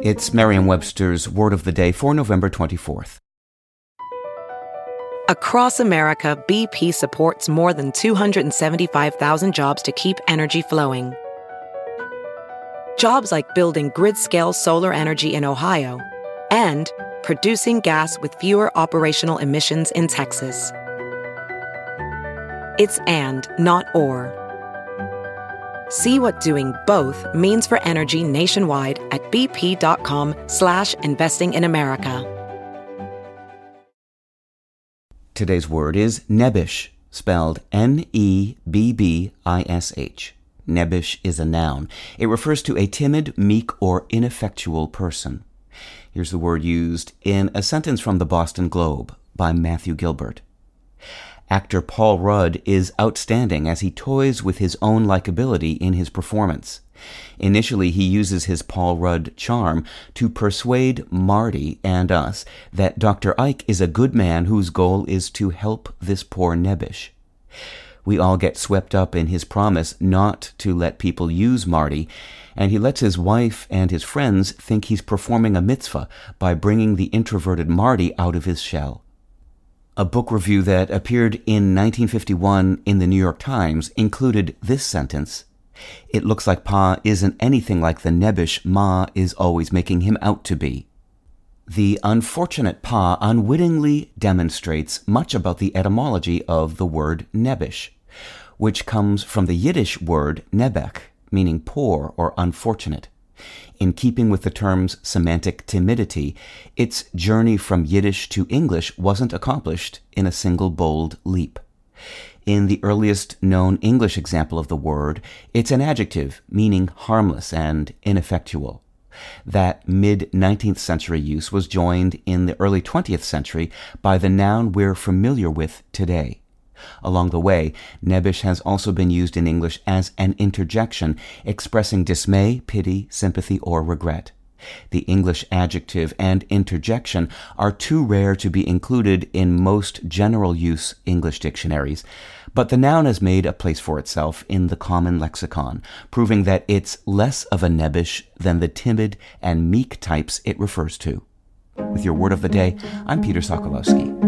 It's Merriam Webster's Word of the Day for November 24th. Across America, BP supports more than 275,000 jobs to keep energy flowing. Jobs like building grid scale solar energy in Ohio and producing gas with fewer operational emissions in Texas. It's and, not or. See what doing both means for energy nationwide at bp.com slash investing in America. Today's word is nebbish, spelled N-E-B-B-I-S-H. Nebbish is a noun. It refers to a timid, meek, or ineffectual person. Here's the word used in a sentence from the Boston Globe by Matthew Gilbert. Actor Paul Rudd is outstanding as he toys with his own likability in his performance. Initially, he uses his Paul Rudd charm to persuade Marty and us that Dr. Ike is a good man whose goal is to help this poor Nebbish. We all get swept up in his promise not to let people use Marty, and he lets his wife and his friends think he's performing a mitzvah by bringing the introverted Marty out of his shell. A book review that appeared in 1951 in the New York Times included this sentence It looks like Pa isn't anything like the nebbish Ma is always making him out to be. The unfortunate Pa unwittingly demonstrates much about the etymology of the word nebbish, which comes from the Yiddish word nebech, meaning poor or unfortunate. In keeping with the term's semantic timidity, its journey from Yiddish to English wasn't accomplished in a single bold leap. In the earliest known English example of the word, it's an adjective meaning harmless and ineffectual. That mid 19th century use was joined in the early 20th century by the noun we're familiar with today. Along the way, nebbish has also been used in English as an interjection expressing dismay, pity, sympathy, or regret. The English adjective and interjection are too rare to be included in most general use English dictionaries, but the noun has made a place for itself in the common lexicon, proving that it's less of a nebbish than the timid and meek types it refers to. With your word of the day, I'm Peter Sokolowski.